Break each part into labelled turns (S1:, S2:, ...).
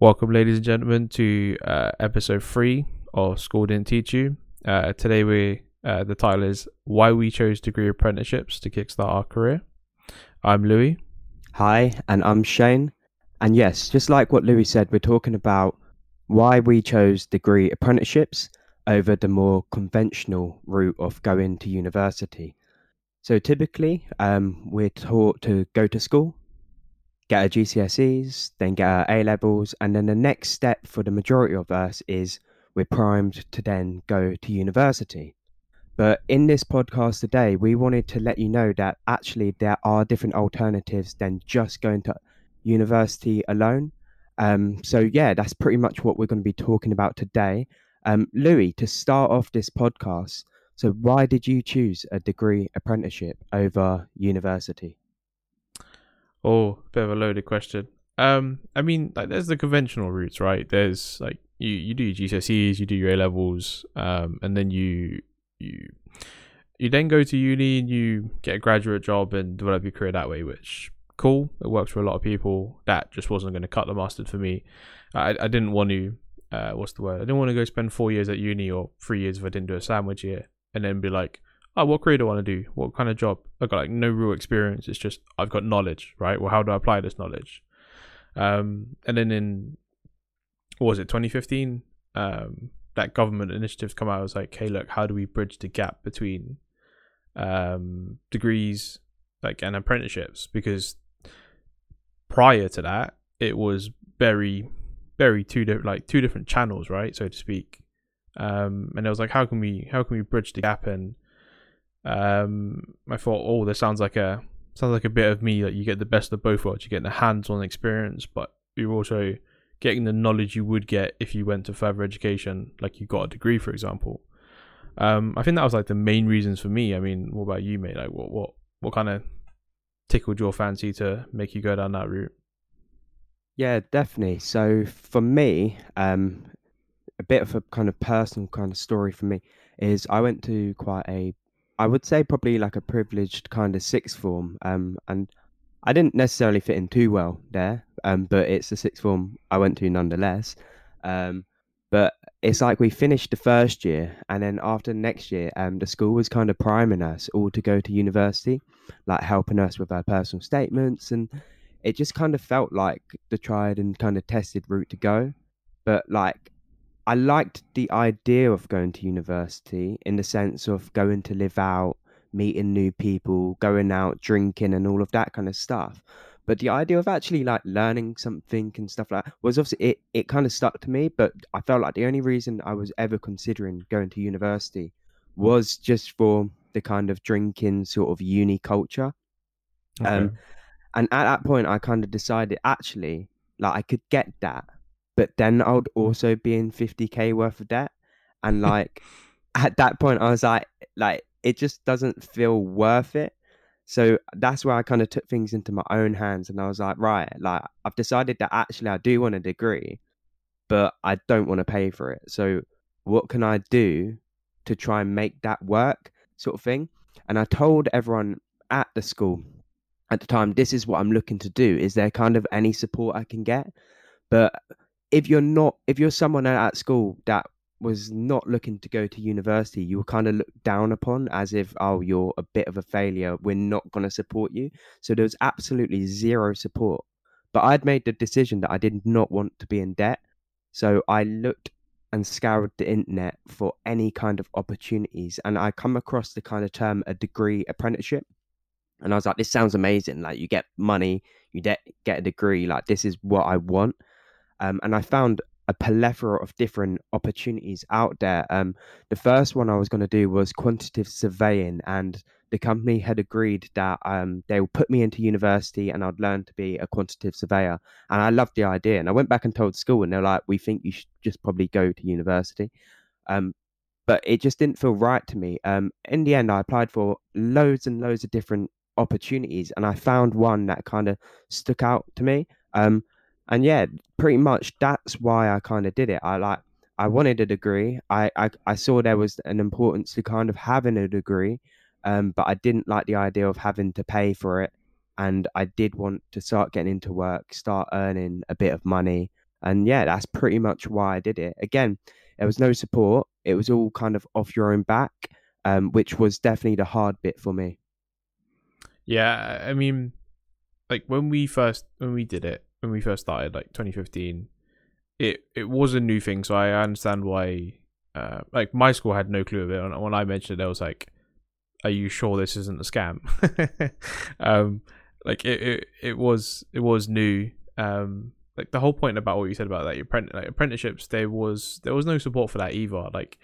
S1: Welcome, ladies and gentlemen, to uh, episode three of School Didn't Teach You. Uh, today, we uh, the title is "Why We Chose Degree Apprenticeships to Kickstart Our Career." I'm Louis.
S2: Hi, and I'm Shane. And yes, just like what Louis said, we're talking about why we chose degree apprenticeships over the more conventional route of going to university. So typically, um, we're taught to go to school, get our GCSEs, then get our A levels, and then the next step for the majority of us is we're primed to then go to university. But in this podcast today, we wanted to let you know that actually there are different alternatives than just going to university alone. Um, so, yeah, that's pretty much what we're going to be talking about today. Um, Louis, to start off this podcast, so why did you choose a degree apprenticeship over university?
S1: Oh, bit of a loaded question. Um, I mean, like, there's the conventional routes, right? There's like you you do your GCSEs, you do your A levels, um, and then you you you then go to uni and you get a graduate job and develop your career that way, which cool. It works for a lot of people. That just wasn't going to cut the mustard for me. I I didn't want to. Uh, what's the word? I didn't want to go spend four years at uni or three years if I didn't do a sandwich year, and then be like, oh, what career do I want to do? What kind of job? I've got like no real experience. It's just I've got knowledge, right? Well, how do I apply this knowledge? Um, and then in what was it 2015? Um, that government initiatives come out. I was like, hey, look, how do we bridge the gap between um, degrees like and apprenticeships? Because prior to that, it was very, very two different like two different channels, right, so to speak. Um, and I was like, how can we how can we bridge the gap and um, I thought, oh, this sounds like a sounds like a bit of me that you get the best of both worlds. You get the hands-on experience, but you're also getting the knowledge you would get if you went to further education, like you got a degree, for example. Um, I think that was like the main reasons for me. I mean, what about you, mate? Like, what what what kind of tickled your fancy to make you go down that route?
S2: Yeah, definitely. So for me, um, a bit of a kind of personal kind of story for me is I went to quite a I would say probably like a privileged kind of sixth form. Um, and I didn't necessarily fit in too well there. Um, but it's the sixth form I went to nonetheless. Um, but it's like we finished the first year, and then after next year, um, the school was kind of priming us all to go to university, like helping us with our personal statements, and it just kind of felt like the tried and kind of tested route to go. But like I liked the idea of going to university in the sense of going to live out, meeting new people, going out, drinking, and all of that kind of stuff. But the idea of actually like learning something and stuff like that was obviously it, it kind of stuck to me. But I felt like the only reason I was ever considering going to university was just for the kind of drinking sort of uni culture. Okay. Um, and at that point, I kind of decided actually, like I could get that but then I would also be in 50k worth of debt. And like at that point, I was like, like it just doesn't feel worth it. So that's where I kind of took things into my own hands, and I was like, right, like I've decided that actually I do want a degree, but I don't want to pay for it. So what can I do to try and make that work, sort of thing? And I told everyone at the school at the time, this is what I'm looking to do. Is there kind of any support I can get? But if you're not if you're someone at school that was not looking to go to university, you were kind of looked down upon as if, oh, you're a bit of a failure. We're not going to support you. So there was absolutely zero support. But I'd made the decision that I did not want to be in debt. So I looked and scoured the internet for any kind of opportunities. And I come across the kind of term a degree apprenticeship. And I was like, this sounds amazing. Like you get money, you get, get a degree. Like this is what I want. Um, and I found a plethora of different opportunities out there. Um, the first one I was going to do was quantitative surveying, and the company had agreed that um, they would put me into university and I'd learn to be a quantitative surveyor. And I loved the idea. And I went back and told school, and they're like, "We think you should just probably go to university." Um, but it just didn't feel right to me. Um, in the end, I applied for loads and loads of different opportunities, and I found one that kind of stuck out to me. And yeah, pretty much that's why I kind of did it. I like I wanted a degree. I, I I saw there was an importance to kind of having a degree, um, but I didn't like the idea of having to pay for it. And I did want to start getting into work, start earning a bit of money, And yeah, that's pretty much why I did it. Again, there was no support. It was all kind of off your own back, um, which was definitely the hard bit for me.
S1: Yeah, I mean, like when we first when we did it when we first started, like 2015, it it was a new thing. So I understand why. Uh, like my school had no clue of it. And when I mentioned it, I was like, "Are you sure this isn't a scam?" um, like it, it, it was it was new. Um, like the whole point about what you said about that apprentice like apprenticeships, there was there was no support for that either. Like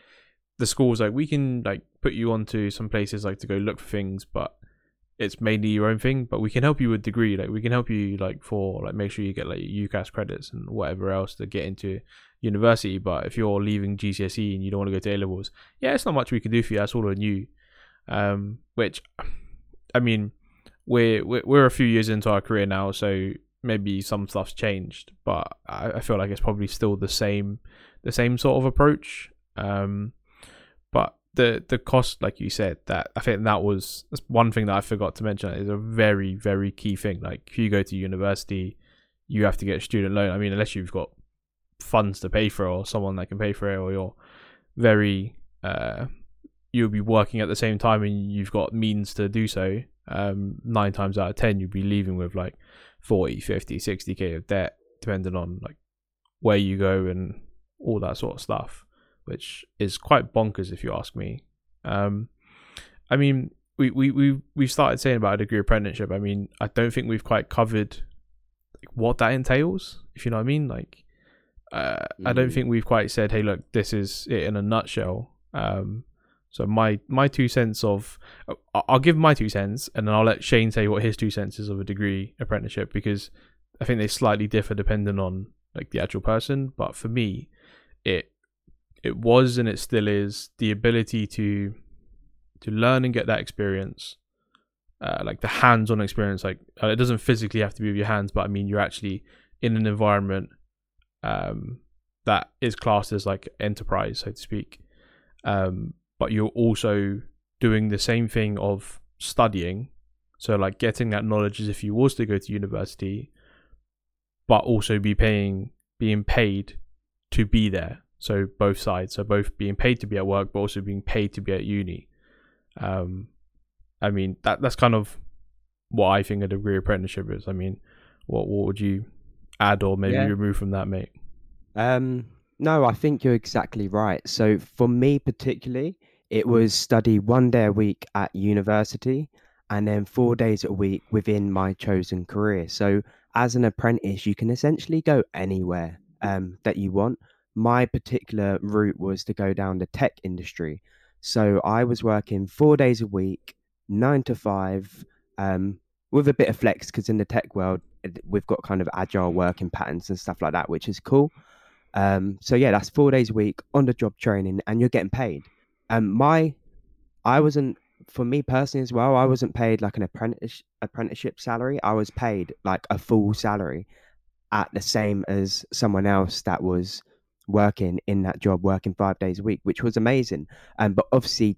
S1: the schools, like we can like put you onto some places like to go look for things, but it's mainly your own thing. But we can help you with degree. Like we can help you like for like make sure you get like UCAS credits and whatever else to get into university. But if you're leaving GCSE and you don't want to go to A levels, yeah, it's not much we can do for you. That's all on you. Um, which I mean we're, we're a few years into our career now, so maybe some stuff's changed, but I, I feel like it's probably still the same the same sort of approach. Um, the the cost, like you said, that I think that was one thing that I forgot to mention is a very very key thing. Like if you go to university, you have to get a student loan. I mean, unless you've got funds to pay for it or someone that can pay for it, or you're very uh, you'll be working at the same time and you've got means to do so um, nine times out of ten you'd be leaving with like 40 50 60k of debt depending on like where you go and all that sort of stuff which is quite bonkers if you ask me um, i mean we, we, we, we started saying about a degree apprenticeship i mean i don't think we've quite covered like, what that entails if you know what i mean like uh, mm. i don't mm. think we've quite said hey look this is it in a nutshell um, so my my two cents of I'll give my two cents and then I'll let Shane say what his two cents is of a degree apprenticeship because I think they slightly differ depending on like the actual person. But for me, it it was and it still is the ability to to learn and get that experience, uh, like the hands-on experience. Like uh, it doesn't physically have to be with your hands, but I mean you're actually in an environment um, that is classed as like enterprise, so to speak. Um, but you're also doing the same thing of studying. So like getting that knowledge as if you was to go to university, but also be paying being paid to be there. So both sides. So both being paid to be at work, but also being paid to be at uni. Um, I mean that that's kind of what I think a degree apprenticeship is. I mean, what what would you add or maybe yeah. remove from that, mate?
S2: Um, no, I think you're exactly right. So for me particularly, it was study one day a week at university and then four days a week within my chosen career. So as an apprentice, you can essentially go anywhere um, that you want. My particular route was to go down the tech industry. So I was working four days a week, nine to five, um, with a bit of flex because in the tech world, we've got kind of agile working patterns and stuff like that, which is cool. Um, so yeah, that's four days a week on the job training, and you're getting paid. Um, my, I wasn't for me personally as well. I wasn't paid like an apprentice apprenticeship salary. I was paid like a full salary, at the same as someone else that was working in that job, working five days a week, which was amazing. Um, but obviously,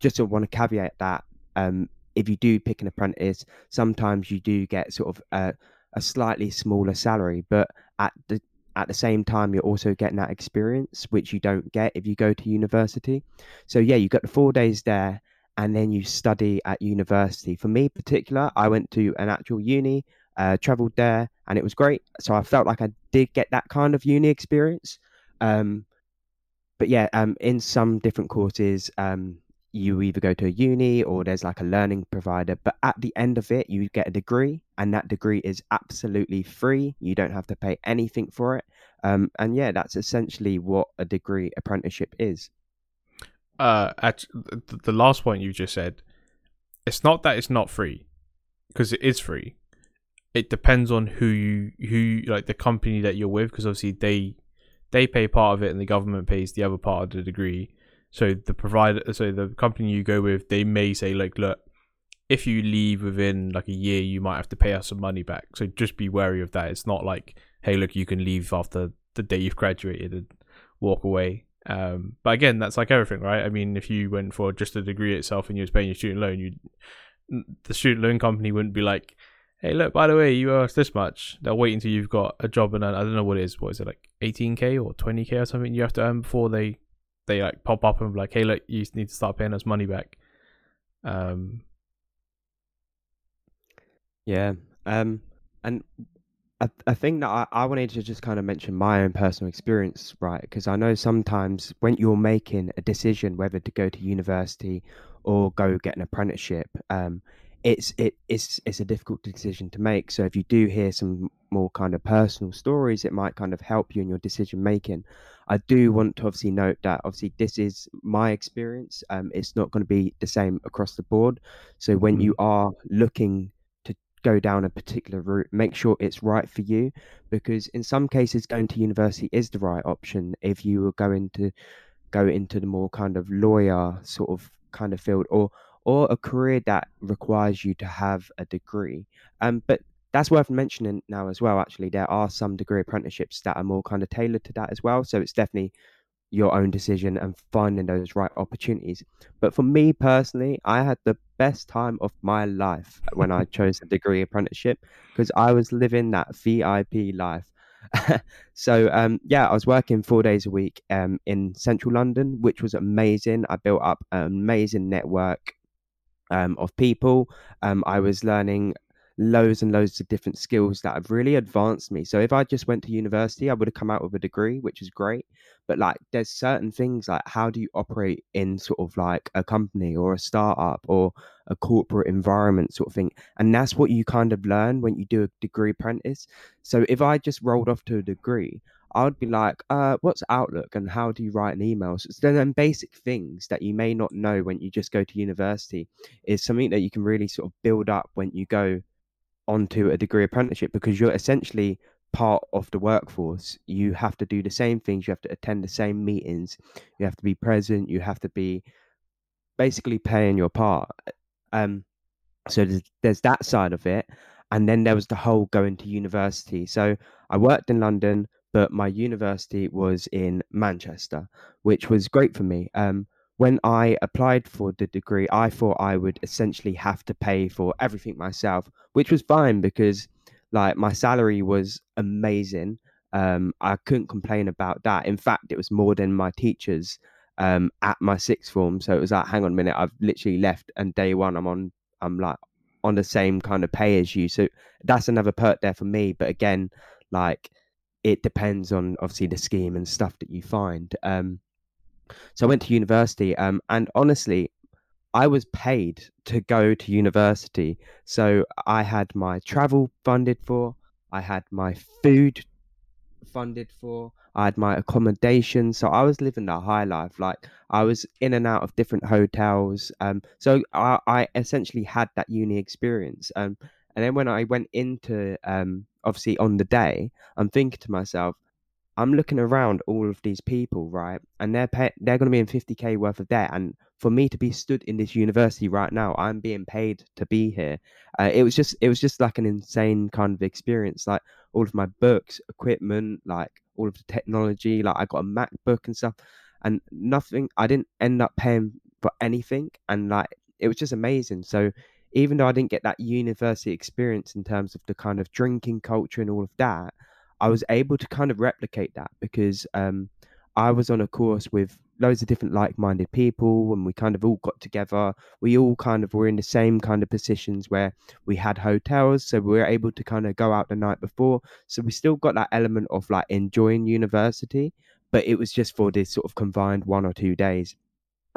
S2: just to want to caveat that, um, if you do pick an apprentice, sometimes you do get sort of a, a slightly smaller salary, but at the at the same time you're also getting that experience which you don't get if you go to university. So yeah you got the four days there and then you study at university. For me particular i went to an actual uni uh, traveled there and it was great. So i felt like i did get that kind of uni experience um, but yeah um, in some different courses um, you either go to a uni or there's like a learning provider but at the end of it you get a degree and that degree is absolutely free. You don't have to pay anything for it. Um, and yeah that's essentially what a degree apprenticeship is.
S1: Uh at the last point you just said it's not that it's not free because it is free. It depends on who you who like the company that you're with because obviously they they pay part of it and the government pays the other part of the degree so the provider, so the company you go with, they may say like, look, if you leave within like a year, you might have to pay us some money back. So just be wary of that. It's not like, hey, look, you can leave after the day you've graduated and walk away. Um, but again, that's like everything, right? I mean, if you went for just a degree itself and you was paying your student loan, you the student loan company wouldn't be like, hey, look, by the way, you owe this much. They'll wait until you've got a job and I don't know what it is. What is it like, 18k or 20k or something? You have to earn before they they like pop up and be like, hey, look, you need to start paying us money back. Um.
S2: Yeah. Um. And a, a thing that I, I wanted to just kind of mention my own personal experience, right? Because I know sometimes when you're making a decision whether to go to university or go get an apprenticeship, um, it's it it's it's a difficult decision to make. So if you do hear some more kind of personal stories, it might kind of help you in your decision making. I do want to obviously note that obviously this is my experience. Um, it's not going to be the same across the board. So when
S1: Mhm.
S2: you are looking to go down a particular route, make sure it's right for you, because in some cases going to university is the right option if you are going to go into the more kind of lawyer sort of kind of field or or a career that requires you to have a degree. Um, but that's worth mentioning now as well. Actually, there are some degree apprenticeships that are more kind of tailored to that as well. So it's definitely your own decision and finding those right opportunities. But for me personally, I had the best time of my life when I chose a degree apprenticeship because I was living that VIP life. so um, yeah, I was working four days a week um, in central London, which was amazing. I built up an amazing network um, of people. Um, I was learning loads and loads of different skills that have really advanced me. So if I just went to university, I would have come out with a degree, which is great. But like, there's certain things like how do you operate in sort of like a company or a startup or a corporate environment sort of thing, and that's what you kind of learn when you do a degree apprentice. So if I just rolled off to a degree, I would be like, uh, what's Outlook and how do you write an email? So then, then basic things that you may not know when you just go to university is something that you can really sort of build up when you go onto a degree apprenticeship because you're essentially part of the workforce. You have to do the same things, you have to attend the same meetings, you have to be present, you have to be basically playing your part. Um, so there's, there's that side of it. And then there was the whole going to university. So I worked in London, but my university was in Manchester, which was great for me. Um, when I applied for the degree, I thought I would essentially have to pay for everything myself, which was fine because like my salary was amazing. Um, I couldn't complain about that. In fact, it was more than my teachers um, at my sixth form. So it was like, hang on a minute, I've literally left, and day one, I'm on, I'm like on the same kind of pay as you. So that's another perk there for me. But again, like it depends on obviously the scheme and stuff that you find. Um, so I went to university, um, and honestly, I was paid to go to university. So I had my travel funded for, I had my food funded for, I had my accommodation. So I was living that high life. Like I was in and out of different hotels. Um, so I, I essentially had that uni experience. Um, and then when I went into um, obviously on the day, I'm thinking to myself, I'm looking around all of these people, right? And they're pay- they're going to be in 50k worth of debt. And for me to be stood in this university right now, I'm being paid to be here. Uh, it was just it was just like an insane kind of experience. Like all of my books, equipment, like all of the technology. Like I got a MacBook and stuff, and nothing. I didn't end up paying for anything, and like it was just amazing. So even though I didn't get that university experience in terms of the kind of drinking culture and all of that I was able to kind of replicate that because um, I was on a course with loads of different like-minded people, and we kind of all got together. We all kind of were in the same kind of positions where we had hotels, so we were able to kind of go out the night before. So we still got that element of like enjoying university, but it was just for this sort of combined one or two days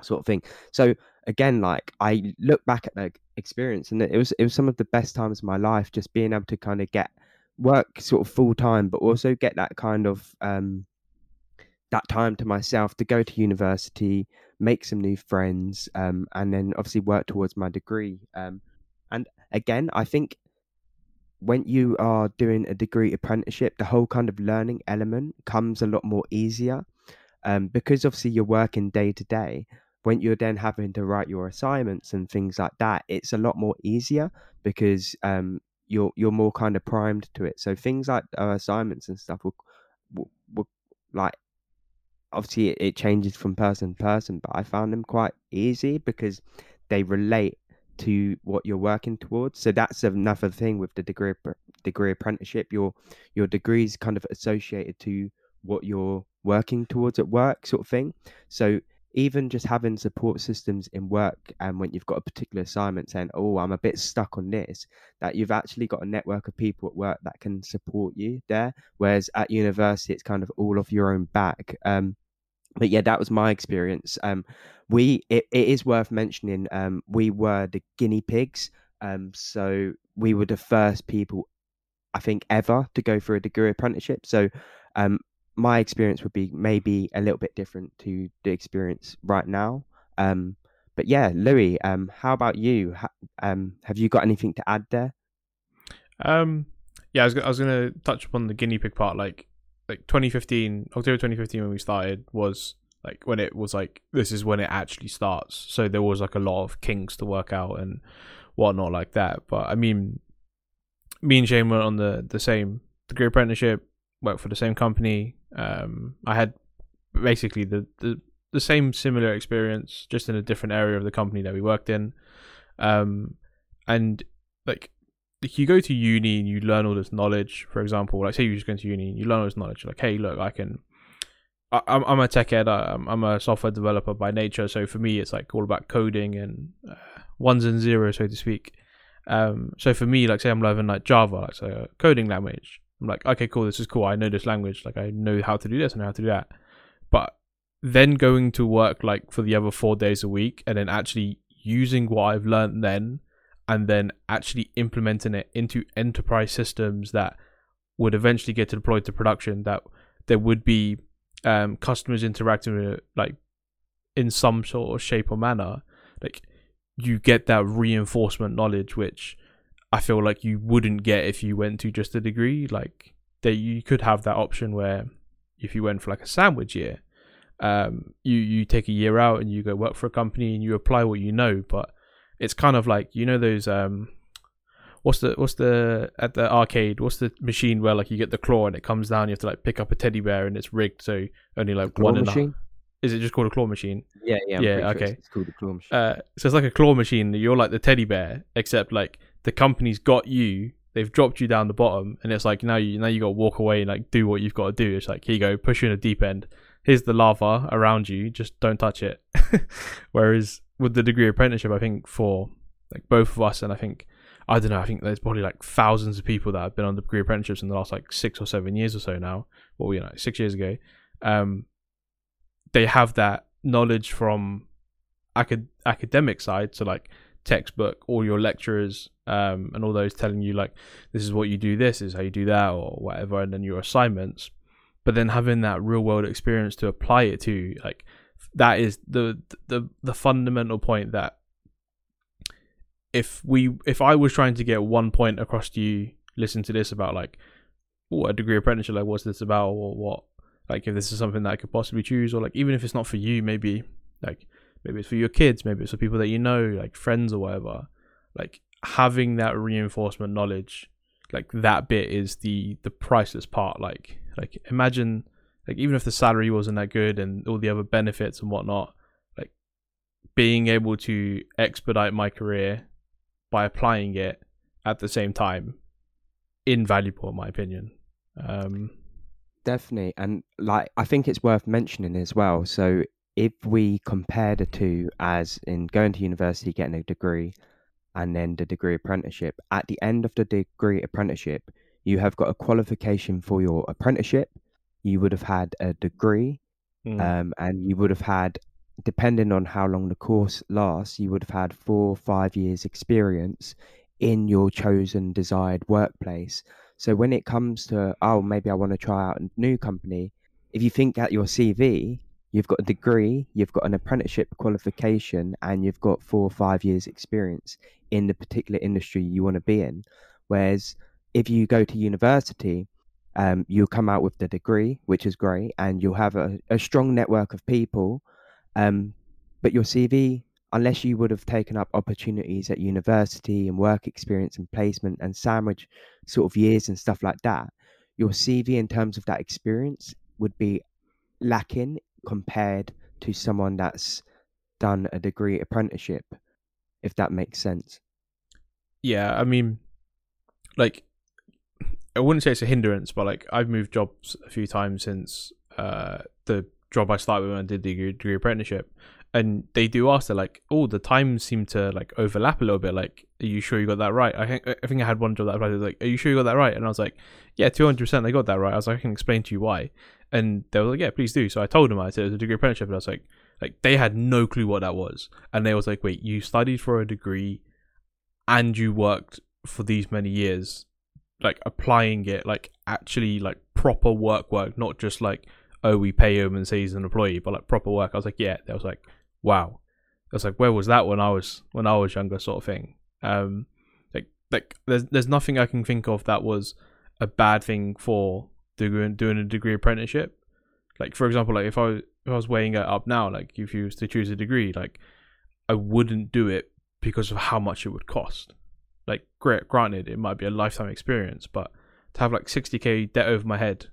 S2: sort of thing. So again, like I look back at the experience, and it was it was some of the best times of my life, just being able to kind of get work sort of full time, but also get that kind of um, that time to myself to go to university, make some new friends, um, and then obviously work towards my degree. Um, and again, I think when you are doing a degree apprenticeship, the whole kind of learning element comes a lot more easier um, because obviously you're working day to day. When you're then having to write your assignments and things like that, it's a lot more easier because um, you're you're more kind of primed to it. So things like uh, assignments and stuff will, will, will like obviously it, it changes from person to person, but I found them quite easy because they relate to what you're working towards. So that's another thing with the degree degree apprenticeship. Your your degree is kind of associated to what you're working towards at work, sort of thing. So even just having support systems in work and when you've got a particular assignment saying oh i'm a bit stuck on this that you've actually got a network of people at work that can support you there. Whereas at university it's kind of all of your own back. Um, but yeah that was my experience. Um, we it, it is worth mentioning um, we were the guinea pigs. Um, so we were the first people i think ever to go for a degree apprenticeship. So um, my experience would be maybe a little bit different to the experience right now. Um, but yeah, Louis, um, how about you? Ha- um, have you got anything to add there?
S1: Um, yeah, I was, I was going to touch upon the guinea pig part. Like, like 2015, October 2015, when we started, was like when it was like this is when it actually starts. So there was like a lot of kinks to work out and whatnot like that. But I mean, me and Shane were on the the same degree apprenticeship worked for the same company. Um, I had basically the, the the same similar experience, just in a different area of the company that we worked in. Um, and like, if you go to uni and you learn all this knowledge, for example, like say you're just going to uni and you learn all this knowledge, like, hey, look, I can. I'm I'm a tech ed. I'm I'm a software developer by nature, so for me, it's like all about coding and uh, ones and zeros, so to speak. Um, so for me, like say I'm learning like Java, like so a coding language. I'm like, okay, cool, this is cool. I know this language. Like, I know how to do this. and how to do that. But then going to work like for the other four days a week and then actually using what I've learned then and then actually implementing it into enterprise systems that would eventually get deployed to production that there would be um, customers interacting with it like in some sort of shape or manner like you get that reinforcement knowledge which I feel like you wouldn't get if you went to just a degree. Like that, you could have that option where if you went for like a sandwich year, um, you you take a year out and you go work for a company and you apply what you know. But it's kind of like you know those um, what's the what's the at the arcade? What's the machine where like you get the claw and it comes down? You have to like pick up a teddy bear and it's rigged so only like one machine. Is it just called a claw machine?
S2: Yeah, yeah, I'm
S1: yeah. Okay,
S2: sure it's, called a claw machine.
S1: Uh, so it's like a claw machine. You're like the teddy bear, except like the company's got you they've dropped you down the bottom and it's like now you now you got to walk away and like do what you've got to do. It's like here you go push you in a deep end. Here's the lava around you just don't touch it. Whereas with the degree apprenticeship i think for like both of us and i think i don't know i think there's probably like thousands of people that have been on the degree apprenticeships in the last like six or seven years or so now. Well you know six years ago? Um they have that knowledge from acad- academic side. So like textbook, all your lecturers, um, and all those telling you like this is what you do, this is how you do that, or whatever, and then your assignments. But then having that real world experience to apply it to, like that is the the the fundamental point that if we if I was trying to get one point across to you, listen to this about like what a degree apprenticeship, like what's this about, or what like if this is something that I could possibly choose, or like even if it's not for you, maybe like maybe it's for your kids, maybe it's for people that you know, like friends or whatever. Like having that reinforcement knowledge, like that bit is the the priceless part. Like like imagine like even if the salary wasn't that good and all the other benefits and whatnot, like being able to expedite my career by applying it at the same time, invaluable in my opinion. Um,
S2: Definitely, and like I think it's worth mentioning as well. So if we compare the two as in going to university, getting a degree, and then the degree apprenticeship, at the end of the degree apprenticeship, you have got a qualification for your apprenticeship. You would have had a degree, mm. um, and you would have had, depending on how long the course lasts, you would have had four or five years' experience in your chosen desired workplace. So when it comes to, oh, maybe I want to try out a new company, if you think at your CV, you've got a degree, you've got an apprenticeship qualification, and you've got four or five years experience in the particular industry you want to be in. Whereas if you go to university, um, you'll come out with the degree, which is great, and you'll have a, a strong network of people. Um, but your CV, unless you would have taken up opportunities at university and work experience and placement and sandwich sort of years and stuff like that, your CV in terms of that experience would be lacking compared to someone that's done a degree apprenticeship. if that makes sense.
S1: Yeah, I mean, like, I wouldn't say it's a hindrance, but like, I've moved jobs a few times since uh, the job I started when I did the degree, apprenticeship, and they do ask, they're like, "Oh, the times seem to like overlap a little bit. Like, are you sure you got that right?" I think I think I had one job that was like, "Are you sure you got that right?" And I was like, "Yeah, two hundred percent, I got that right." I was like, "I can explain to you why," and they were like, "Yeah, please do." So I told them I said it was a degree apprenticeship, and I was like, like they had no clue what that was, and they was like, "Wait, you studied for a degree, and you worked for these many years, like applying it, like actually like proper work, work, not just like." Oh, we pay him and say he's an employee, but like proper work. I was like, yeah. I was like, wow. I was like, where was that when I was when I was younger, sort of thing. Um, like like there's there's nothing I can think of that was a bad thing for doing doing a degree apprenticeship. Like for example, like if I if I was weighing it up now, like if you was to choose a degree, like I wouldn't do it because of how much it would cost. Like great, granted, it might be a lifetime experience, but to have like 60k debt over my head,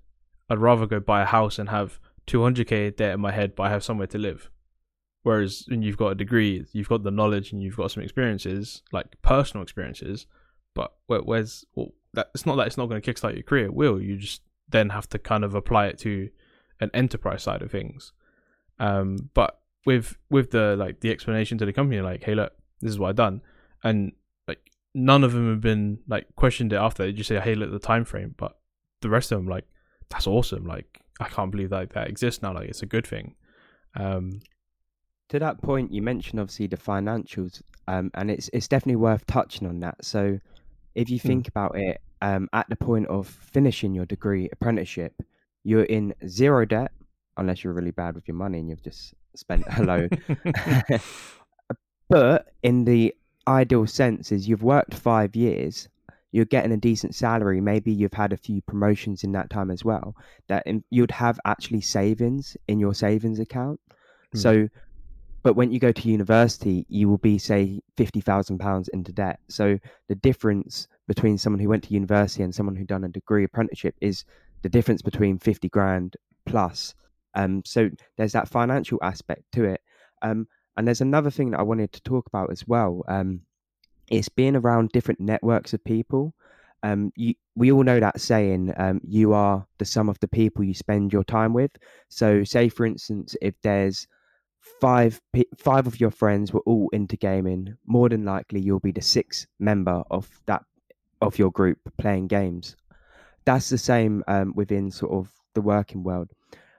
S1: I'd rather go buy a house and have 200k debt in my head, but I have somewhere to live. Whereas when you've got a degree, you've got the knowledge and you've got some experiences, like personal experiences. But where, where's well, that? It's not that it's not going to kickstart your career. It will you just then have to kind of apply it to an enterprise side of things. Um, but with with the like the explanation to the company, like, hey, look, this is what I've done, and like none of them have been like questioned it after. They just say, hey, look, the time frame. But the rest of them, like, that's awesome. Like, I can't believe that that exists now. Like, it's a good thing. Um,
S2: to that point, you mentioned obviously the financials, um, and it's it's definitely worth touching on that. So, if you think mm. about it, um, at the point of finishing your degree apprenticeship, you're in zero debt, unless you're really bad with your money and you've just spent a load. but in the ideal sense, is you've worked five years, you're getting a decent salary. Maybe you've had a few promotions in that time as well. That you'd have actually savings in your savings account. Mm. So but when you go to university, you will be, say, fifty thousand pounds into debt. So the difference between someone who went to university and someone who done a degree apprenticeship is the difference between fifty grand plus. Um, so there's that financial aspect to it. Um, and there's another thing that I wanted to talk about as well. Um, it's being around different networks of people. Um, you, we all know that saying, um, you are the sum of the people you spend your time with. So, say for instance, if there's five five of your friends were all into gaming, more than likely you'll be the sixth member of that of your group playing games. That's the same um, within sort of the working world.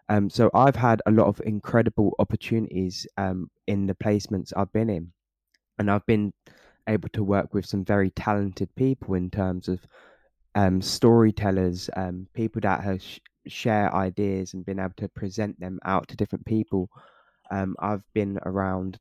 S2: Um, so I've had a lot of incredible opportunities um, in the placements I've been in, and I've been able to work with some very talented people in terms of um, storytellers, um, people that have sh- share ideas and been able to present them out to different people um, I've been around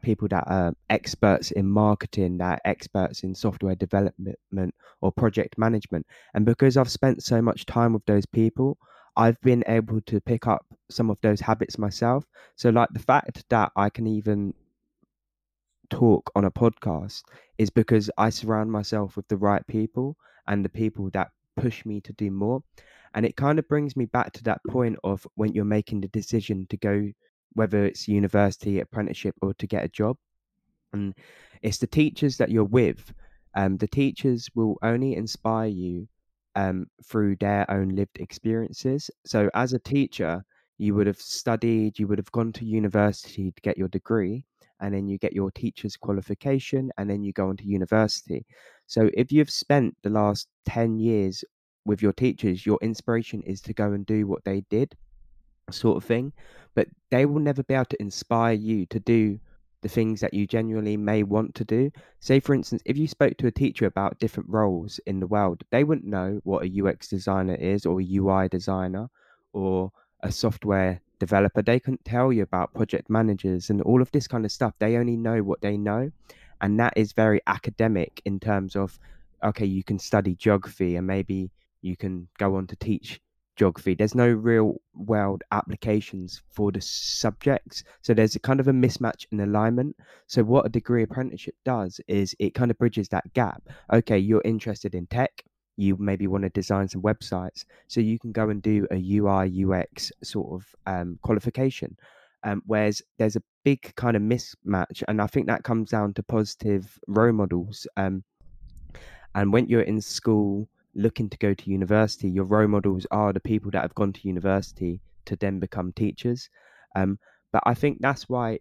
S2: people that are experts in marketing, that are experts in software development or project management. And because I've spent so much time with those people, I've been able to pick up some of those habits myself. So, like the fact that I can even talk on a podcast is because I surround myself with the right people and the people that push me to do more. And it kind of brings me back to that point of when you're making the decision to go whether it's university, apprenticeship, or to get a job. And it's the teachers that you're with. Um, the teachers will only inspire you um, through their own lived experiences. So, as a teacher, you would have studied, you would have gone to university to get your degree, and then you get your teacher's qualification, and then you go on to university. So, if you've spent the last 10 years with your teachers, your inspiration is to go and do what they did sort of thing, but they will never be able to inspire you to do the things that you genuinely may want to do. Say, for instance, if you spoke to a teacher about different roles in the world, they wouldn't know what a UX designer is, or a UI designer, or a software developer. They couldn't tell you about project managers and all of this kind of stuff. They only know what they know. And that is very academic in terms of, okay, you can study geography and maybe you can go on to teach geography. There's no real world applications for the subjects. So there's a kind of a mismatch in alignment. So what a degree apprenticeship does is it kind of bridges that gap. Okay, you're interested in tech. You maybe want to design some websites. So you can go and do a UI UX sort of um, qualification. Um, whereas there's a big kind of mismatch, and I think that comes down to positive role models. Um, and when you're in school looking to go to university, your role models are the people that have gone to university to then become teachers. Um, but I think that's why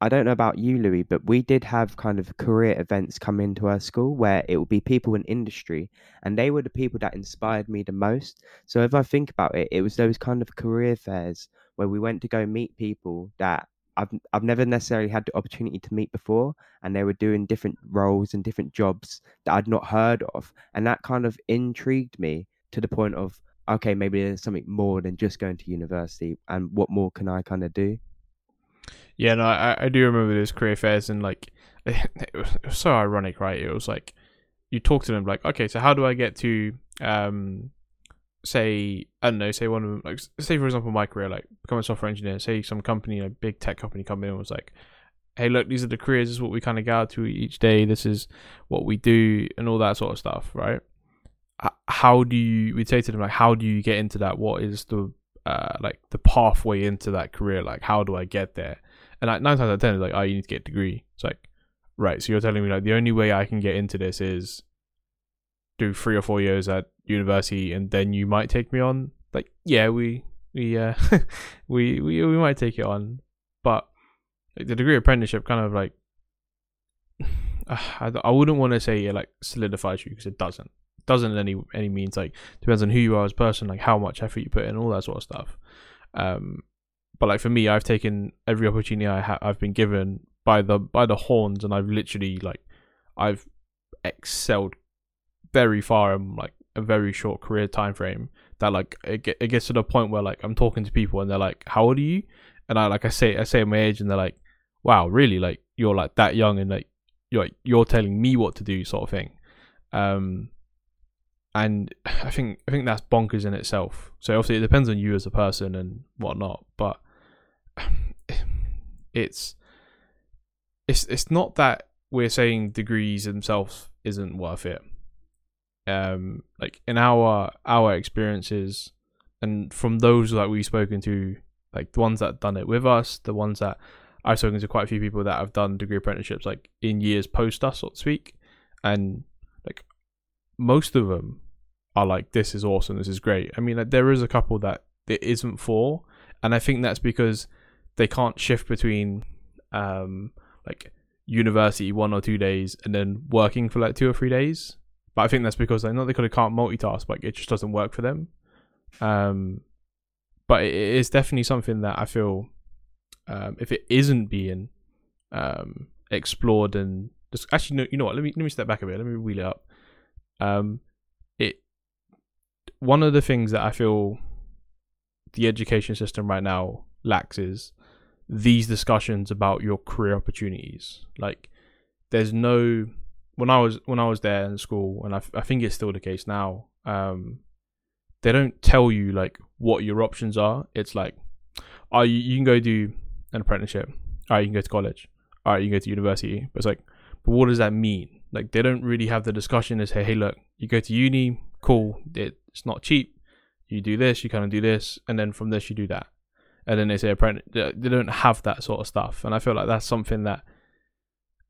S2: I don't know about you, Louis, but we did have kind of career events come into our school where it would be people in industry, and they were the people that inspired me the most. So if I think about it, it was those kind of career fairs where we went to go meet people that I've I've never necessarily had the opportunity to meet before, and they were doing different roles and different jobs that I'd not heard of, and that kind of intrigued me to the point of okay, maybe there's something more than just going to university, and what more can I kind of do?
S1: Yeah, no, I, I do remember those career fairs, and like it was, it was so ironic, right? It was like you talk to them like, okay, so how do I get to um say I don't know, say one of them like say for example my career, like become a software engineer, say some company, a big tech company come in and was like, Hey look, these are the careers, this is what we kinda go to each day, this is what we do and all that sort of stuff, right? How do you we'd say to them like how do you get into that? What is the uh like the pathway into that career? Like how do I get there? And like nine times out of ten, like, oh, you need to get a degree. It's like, right. So you're telling me like the only way I can get into this is do three or four years at university, and then you might take me on. Like, yeah, we we uh we we we might take it on, but like, the degree apprenticeship kind of like I, I wouldn't want to say it like solidifies you because it doesn't. It doesn't in any any means like depends on who you are as a person, like how much effort you put in, all that sort of stuff. Um, but like for me, I've taken every opportunity I ha- I've been given by the by the horns, and I've literally like I've excelled very far in like a very short career time frame. That like it, get, it gets to the point where like I'm talking to people and they're like, "How old are you?" And I like I say I say my age, and they're like, "Wow, really? Like you're like that young and like you're like, you're telling me what to do, sort of thing." Um, and I think I think that's bonkers in itself. So obviously it depends on you as a person and whatnot, but it's it's it's not that we're saying degrees themselves isn't worth it. Um, like in our our experiences, and from those that we've spoken to, like the ones that done it with us, the ones that I've spoken to quite a few people that have done degree apprenticeships, like in years post us, so to speak, and like most of them are like, "This is awesome, this is great." I mean, like, there is a couple that it isn't for, and I think that's because they can't shift between um like university one or two days and then working for like two or three days. But I think that's because they know they kind of can't multitask, but it just doesn't work for them. Um, but it is definitely something that I feel um, if it isn't being um, explored and just, actually, no, you know what? Let me let me step back a bit. Let me wheel it up. Um, it one of the things that I feel the education system right now lacks is these discussions about your career opportunities. Like, there's no when I was when I was there in school, and I, I think it's still the case now. Um, they don't tell you like what your options are. It's like, oh, you, you can go do an apprenticeship. All right, you can go to college. All right, you can go to university. But it's like, but what does that mean? Like, they don't really have the discussion. As hey, hey, look, you go to uni, cool. It, it's not cheap. You do this, you kind of do this, and then from this you do that and then they say apprentice. They don't have that sort of stuff, and I feel like that's something that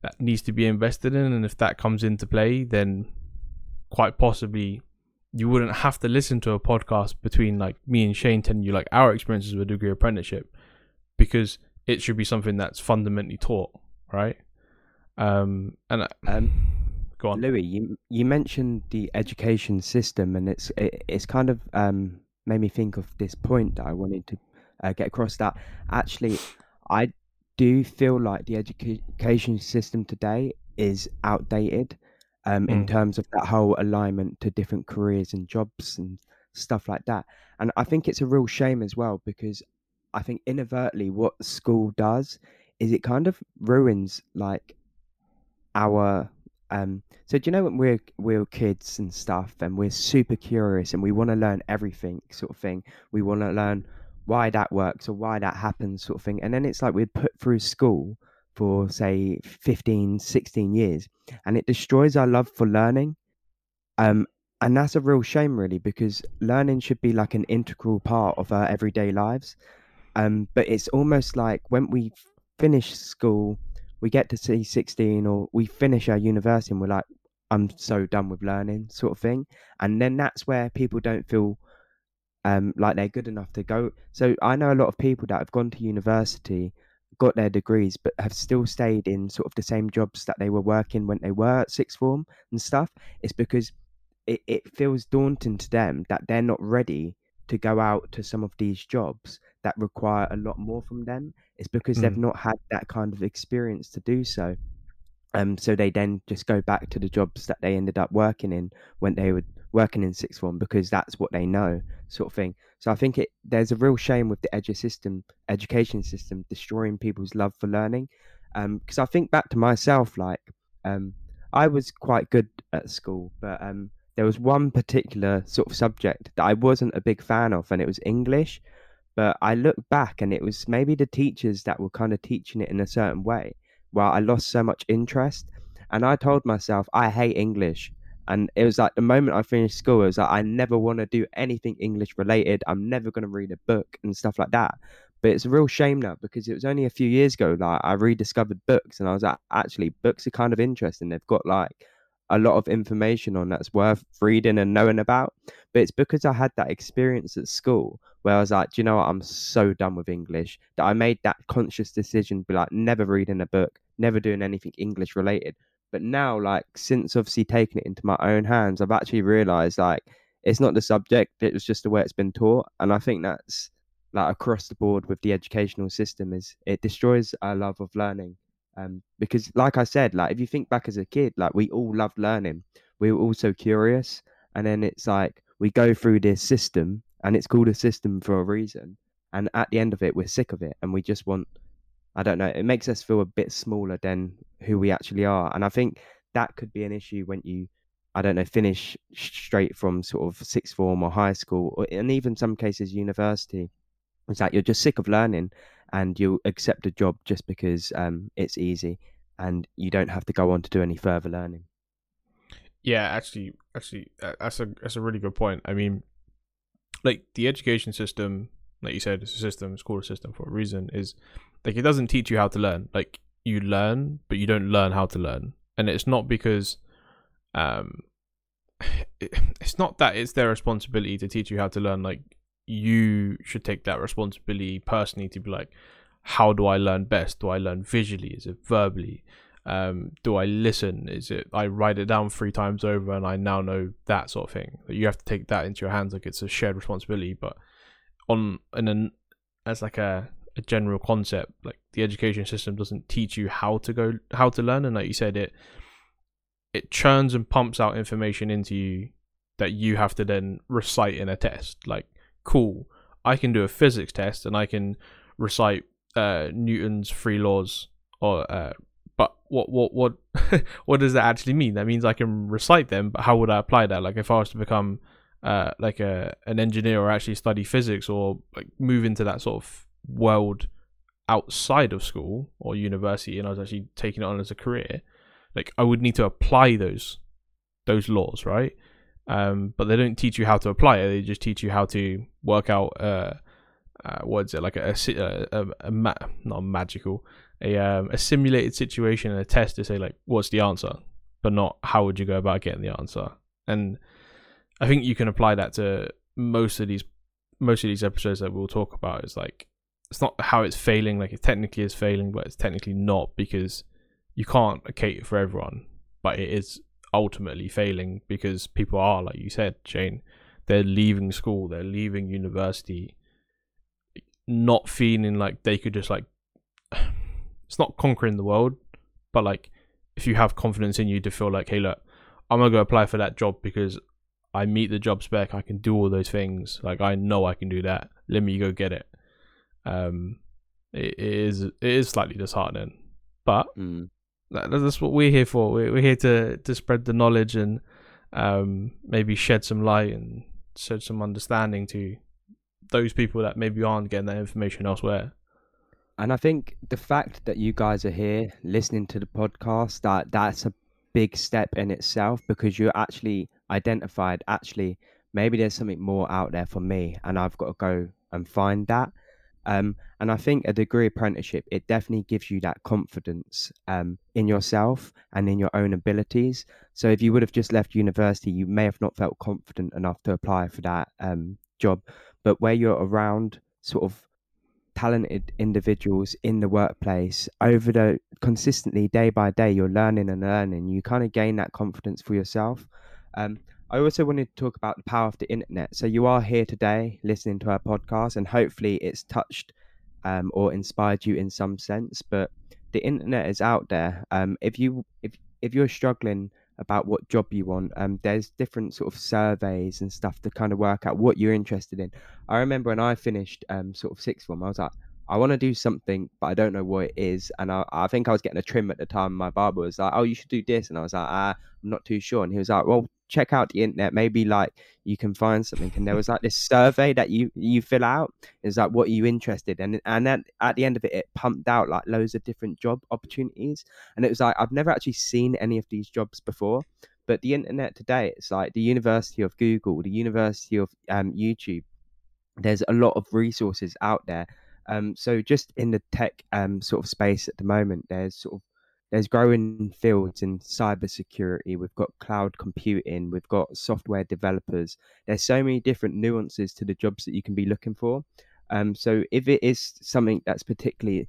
S1: that needs to be invested in. And if that comes into play, then quite possibly you wouldn't have to listen to a podcast between like me and Shane telling you like our experiences with degree apprenticeship because it should be something that's fundamentally taught, right? Um, and um, go on,
S2: Louis. You you mentioned the education system, and it's it, it's kind of um made me think of this point that I wanted to uh, get across that actually I do you feel like the education system today is outdated um, in mm. terms of that whole alignment to different careers and jobs and stuff like that. And I think it's a real shame as well because I think inadvertently what school does is it kind of ruins like our um so do you know when we're we're kids and stuff and we're super curious and we want to learn everything sort of thing we want to learn why that works or why that happens sort of thing. And then it's like we're put through school for say 15 16 years and it destroys our love for learning. Um and that's a real shame really because learning should be like an integral part of our everyday lives. Um, but it's almost like when we finish school, we get to see 16 or we finish our university and we're like, I'm so done with learning, sort of thing. And then that's where people don't feel um, like they're good enough to go. So I know a lot of people that have gone to university, got their degrees, but have still stayed in sort of the same jobs that they were working when they were at sixth form and stuff. It's because it, it feels daunting to them that they're not ready to go out to some of these jobs that require a lot more from them. It's because they've
S1: Mm.
S2: not had that kind of experience to do so. Um, so they then just go back to the jobs that they ended up working in when they were working in sixth form because that's what they know, sort of thing. So I think it there's a real shame with the edu system, education system, destroying people's love for learning. Um, because I think back to myself, like, um, I was quite good at school, but um, there was one particular sort of subject that I wasn't a big fan of, and it was English. But I look back, and it was maybe the teachers that were kind of teaching it in a certain way where I lost so much interest. And I told myself, I hate English. And it was like the moment I finished school, it was like, I never want to do anything English related. I'm never going to read a book and stuff like that. But it's a real shame now because it was only a few years ago, like I rediscovered books and I was like, actually, books are kind of interesting. They've got like a lot of information on that's worth reading and knowing about. But it's because I had that experience at school where I was like, do you know what? I'm so done with English that I made that conscious decision, be like, never reading a book, never doing anything English related. But now, like, since obviously taking it into my own hands, I've actually realized like it's not the subject, it was just the way it's been taught. And I think that's like across the board with the educational system is it destroys our love of learning. Um, because like I said, like if you think back as a kid, like we all loved learning. We were all so curious. And then it's like we go through this system and it's called a system for a reason. And at the end of it, we're sick of it and we just want, I don't know, it makes us feel a bit smaller than who we actually are. And I think that could be an issue when you, I don't know, finish straight from sort of sixth form or high school, or, and even some cases university. It's like you're just sick of learning and you accept a job just because um, it's easy and you don't have to go on to do any further learning.
S1: Yeah, actually, actually, that's a that's a really good point. I mean, like the education system, like you said, it's a system. It's called a system for a reason. Is like it doesn't teach you how to learn. Like you learn, but you don't learn how to learn, and it's not because, um, it, it's not that it's their responsibility to teach you how to learn. Like you should take that responsibility personally to be like, how do I learn best? Do I learn visually? Is it verbally? um, do I listen? Is it I write it down three times over and I now know that sort of thing? You have to take that into your hands like it's a shared responsibility. But on in an as like a, a general concept, like the education system doesn't teach you how to go how to learn, and like you said, it it churns and pumps out information into you that you have to then recite in a test. Like, cool, I can do a physics test and I can recite uh, Newton's three laws or uh, but what what what what does that actually mean? That means I can recite them, but how would I apply that? Like if I was to become uh, like a an engineer or actually study physics or like move into that sort of world outside of school or university, and I was actually taking it on as a career, like I would need to apply those those laws, right? Um, but they don't teach you how to apply it. They just teach you how to work out. Uh, uh, what is it like a a, a, a ma- not magical a um, a simulated situation and a test to say like what's the answer, but not how would you go about getting the answer. And I think you can apply that to most of these most of these episodes that we'll talk about. Is like it's not how it's failing, like it technically is failing, but it's technically not because you can't cater for everyone. But it is ultimately failing because people are, like you said, Shane, they're leaving school, they're leaving university, not feeling like they could just like it's not conquering the world, but like if you have confidence in you to feel like, hey, look, I'm gonna go apply for that job because I meet the job spec, I can do all those things. Like I know I can do that. Let me go get it. Um, it, it is it is slightly disheartening, but
S2: Mm.
S1: that, that's what we're here for. We're, we're here to to spread the knowledge and um maybe shed some light and shed some understanding to those people that maybe aren't getting that information elsewhere.
S2: And I think the fact that you guys are here listening to the podcast, that that's a big step in itself because you're actually identified actually maybe there's something more out there for me and I've got to go and find that. Um, and I think a degree apprenticeship it definitely gives you that confidence um, in yourself and in your own abilities. So if you would have just left university, you may have not felt confident enough to apply for that um, job. But where you're around sort of talented individuals in the workplace over the consistently day by day you're learning and learning you kind of gain that confidence for yourself um, i also wanted to talk about the power of the internet so you are here today listening to our podcast and hopefully it's touched um, or inspired you in some sense but the internet is out there um, if you if if you're struggling about what job you want. Um, there's different sort of surveys and stuff to kind of work out what you're interested in. I remember when I finished um, sort of sixth form, I was like, I want to do something, but I don't know what it is. And I, I think I was getting a trim at the time. My barber was like, "Oh, you should do this," and I was like, "Ah, I'm not too sure." And he was like, "Well, check out the internet. Maybe like you can find something." And there was like this survey that you you fill out. Is like, what are you interested in? And then at the end of it, it pumped out like loads of different job opportunities. And it was like I've never actually seen any of these jobs before. But the internet today, it's like the University of Google, the University of um, YouTube. There's a lot of resources out there um, so just in the tech um, sort of space at the moment, there's sort of there's growing fields in cybersecurity. We've got cloud computing. We've got software developers. There's so many different nuances to the jobs that you can be looking for. Um, so if it is something that's particularly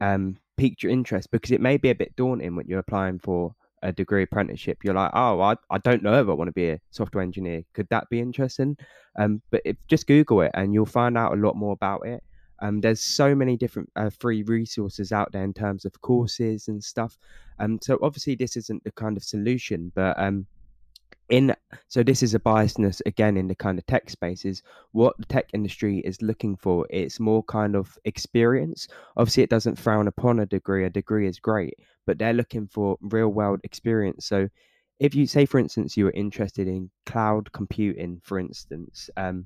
S2: um, piqued your interest, because it may be a bit daunting when you're applying for a degree apprenticeship, you're like, oh, I, I don't know if I want to be a software engineer. Could that be interesting? Um, but if, just Google it and you'll find out a lot more about it. Um, there's so many different uh, free resources out there in terms of courses and stuff. Um, so obviously this isn't the kind of solution, but um, in so this is a biasness again in the kind of tech spaces. What the tech industry is looking for, it's more kind of experience. Obviously, it doesn't frown upon a degree. A degree is great, but they're looking for real world experience. So if you say, for instance, you were interested in cloud computing, for instance, um,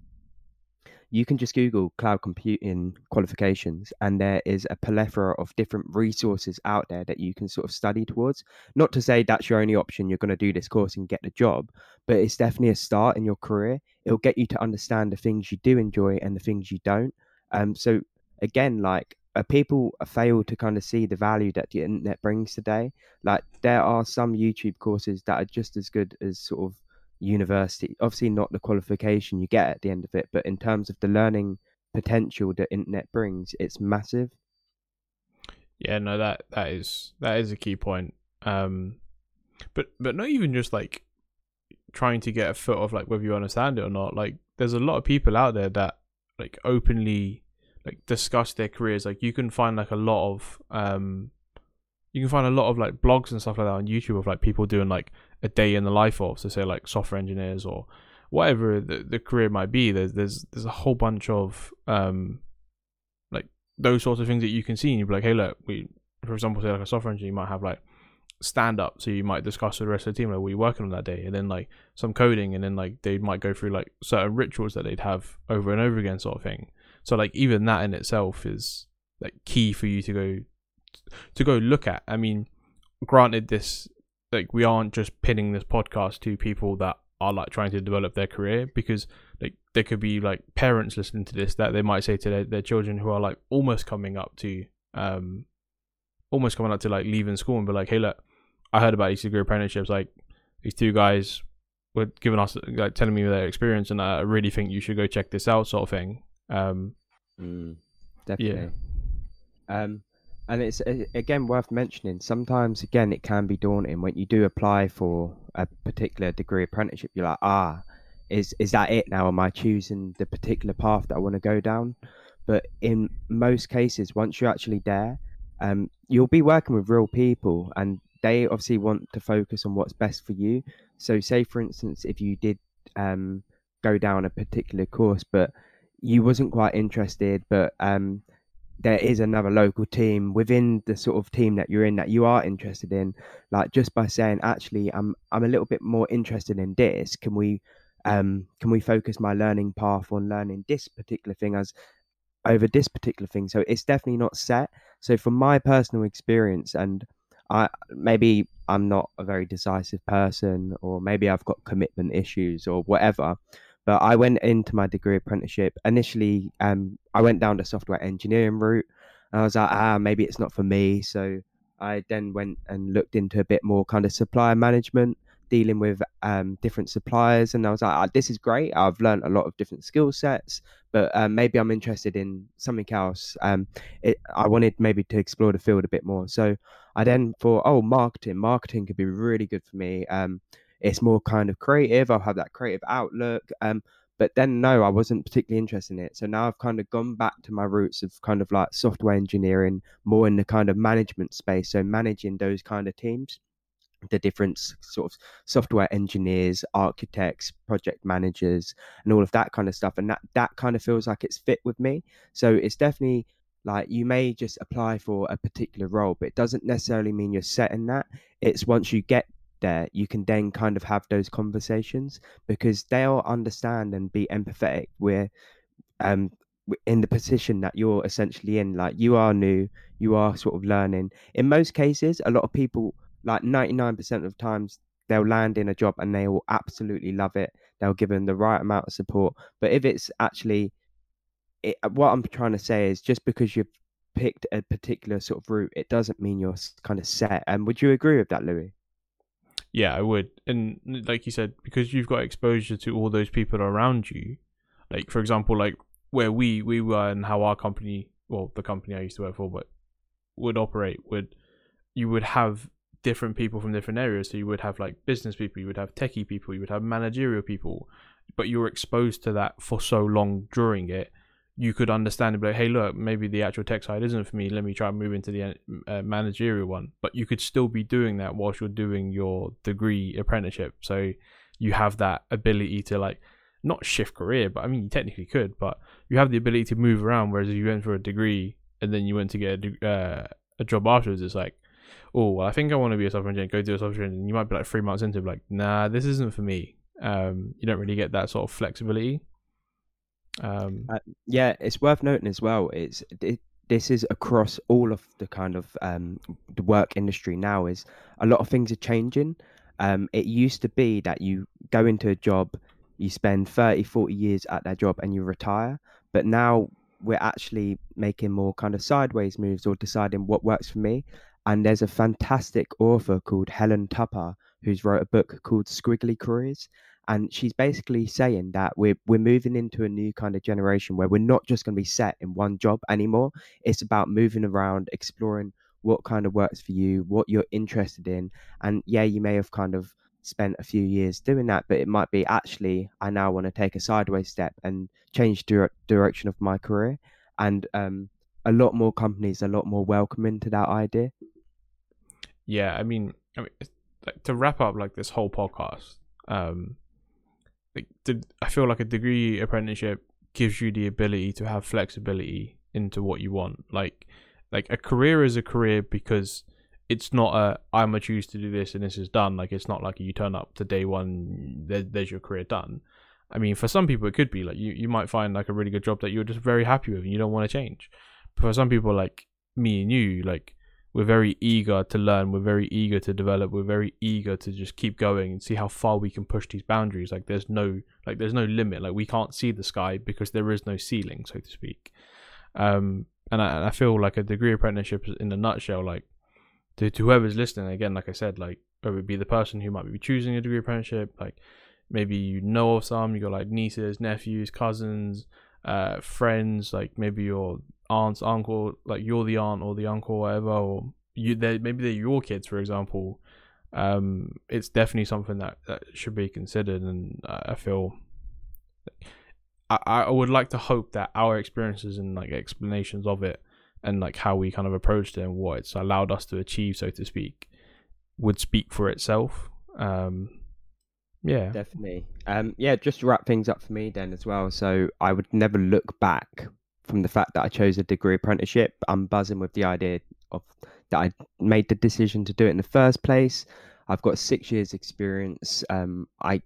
S2: you can just Google cloud computing qualifications, and there is a plethora of different resources out there that you can sort of study towards. Not to say that's your only option, you're going to do this course and get the job, but it's definitely a start in your career. It'll get you to understand the things you do enjoy and the things you don't. Um, so, again, like uh, people fail to kind of see the value that the internet brings today. Like, there are some YouTube courses that are just as good as sort of university obviously not the qualification you get at the end of it but in terms of the learning potential that internet brings it's massive.
S1: Yeah no that that is that is a key point. Um but but not even just like trying to get a foot of like whether you understand it or not like there's a lot of people out there that like openly like discuss their careers. Like you can find like a lot of um you can find a lot of like blogs and stuff like that on YouTube of like people doing like a day in the life of, so say like software engineers or whatever the, the career might be. There's there's there's a whole bunch of um like those sorts of things that you can see and you'd be like, hey look, we for example say like a software engineer you might have like stand up so you might discuss with the rest of the team like what you're working on that day and then like some coding and then like they might go through like certain rituals that they'd have over and over again sort of thing so like even that in itself is like key for you to go to go look at. I mean, granted, this like we aren't just pinning this podcast to people that are like trying to develop their career because like there could be like parents listening to this that they might say to their, their children who are like almost coming up to um almost coming up to like leaving school and be like hey look i heard about these degree apprenticeships. Like these two guys were giving us like telling me their experience and i really think you should go check this out sort of thing. Um
S2: mm, definitely. Yeah. um and it's again worth mentioning sometimes again it can be daunting when you do apply for a particular degree apprenticeship you're like ah is is that it now? Am i choosing the particular path that i want to go down? But in most cases once you're actually there um, you'll be working with real people and they obviously want to focus on what's best for you. So say for instance if you did um, go down a particular course but you wasn't quite interested but um, there is another local team within the sort of team that you're in that you are interested in. Like just by saying actually i'm i'm a little bit more interested in this. Can we um can we focus my learning path on learning this particular thing as over this particular thing? So it's definitely not set. So from my personal experience and i maybe i'm not a very decisive person or maybe i've got commitment issues or whatever But I went into my degree apprenticeship initially. Um, I went down the software engineering route. And I was like, ah, maybe it's not for me. So I then went and looked into a bit more kind of supplier management, dealing with um, different suppliers. And I was like, ah, this is great. I've learned a lot of different skill sets, but um, maybe I'm interested in something else. Um, it, I wanted maybe to explore the field a bit more. So I then thought, oh, marketing, marketing could be really good for me. Um, it's more kind of creative. I'll have that creative outlook. Um, but then no, I wasn't particularly interested in it. So now I've kind of gone back to my roots of kind of like software engineering, more in the kind of management space. So managing those kind of teams, the different sort of software engineers, architects, project managers, and all of that kind of stuff. And that that kind of feels like it's fit with me. So it's definitely like you may just apply for a particular role, but it doesn't necessarily mean you're set in that. It's once you get there, you can then kind of have those conversations because they'll understand and be empathetic. Where um in the position that you're essentially in, like you are new, you are sort of learning. In most cases, a lot of people, like 99% of times, they'll land in a job and they will absolutely love it. They'll give them the right amount of support. But if it's actually, it, what I'm trying to say is just because you've picked a particular sort of route, it doesn't mean you're kind of set. And would you agree with that, Louis?
S1: Yeah, I would. And like you said, because you've got exposure to all those people around you, like for example, like where we we were and how our company, well, the company I used to work for, but would operate would you would have different people from different areas. So you would have like business people, you would have techie people, you would have managerial people, but you were exposed to that for so long during it you could understand and be like, hey, look, maybe the actual tech side isn't for me. Let me try and move into the uh, uh, managerial one. But you could still be doing that whilst you're doing your degree apprenticeship. So you have that ability to like not shift career, but I mean, you technically could, but you have the ability to move around. Whereas if you went for a degree and then you went to get a, uh, a job afterwards, it's like, oh, well, I think I want to be a software engineer, go do a software engineer. And you might be like three months into it, like, nah, this isn't for me. Um, you don't really get that sort of flexibility.
S2: Um, uh, yeah, it's worth noting as well. It's it, this is across all of the kind of um, the work industry now. Is a lot of things are changing. Um, it used to be that you go into a job, you spend 30, 40 years at that job, and you retire. But now we're actually making more kind of sideways moves or deciding what works for me. And there's a fantastic author called Helen Tupper who's wrote a book called Squiggly Careers and she's basically saying that we're we're moving into a new kind of generation where we're not just going to be set in one job anymore. It's about moving around exploring what kind of works for you what you're interested in. And yeah you may have kind of spent a few years doing that but it might be actually i now want to take a sideways step and change the direction of my career. And um, a lot more companies a lot more welcoming to that idea.
S1: Yeah i mean i mean to wrap up like this whole podcast um the, I feel like a degree apprenticeship gives you the ability to have flexibility into what you want. Like like a career is a career because it's not a I'm a choose to do this and this is done. Like it's not like you turn up to day one, there, there's your career done. I mean, for some people it could be like you you might find like a really good job that you're just very happy with and you don't want to change. But for some people like me and you, like we're very eager to learn. We're very eager to develop. We're very eager to just keep going and see how far we can push these boundaries. Like there's no like there's no limit. Like we can't see the sky because there is no ceiling so to speak. Um and i, I feel like a degree apprenticeship in a nutshell like to, to whoever's listening again like i said like it would be the person who might be choosing a degree apprenticeship like maybe you know of some you got like nieces nephews cousins uh friends like maybe your aunt's uncle, like you're the aunt or the uncle, or whatever, or you they maybe they're your kids, for example. Um, it's definitely something that, that should be considered, and I feel I, I would like to hope that our experiences and like explanations of it and like how we kind of approached it and what it's allowed us to achieve, so to speak, would speak for itself. Um, yeah,
S2: definitely. Um, yeah, just to wrap things up for me then as well. So I would never look back from the fact that I chose a degree apprenticeship. I'm buzzing with the idea of that I made the decision to do it in the first place. I've got six years experience. Um, I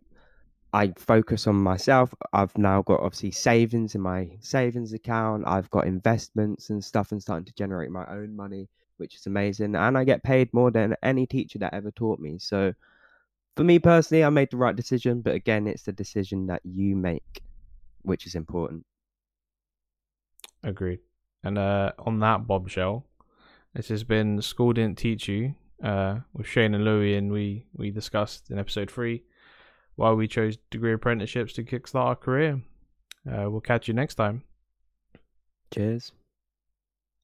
S2: I focus on myself. I've now got obviously savings in my savings account. I've got investments and stuff and starting to generate my own money, which is amazing. And I get paid more than any teacher that ever taught me. So for me personally, I made the right decision, but again, it's the decision that you make, which is important.
S1: Agreed. And uh, on that bombshell, this has been School Didn't Teach You uh, with Shane and Louie, and we, we discussed in episode three why we chose degree apprenticeships to kickstart our career. Uh, we'll catch you next time.
S2: Cheers.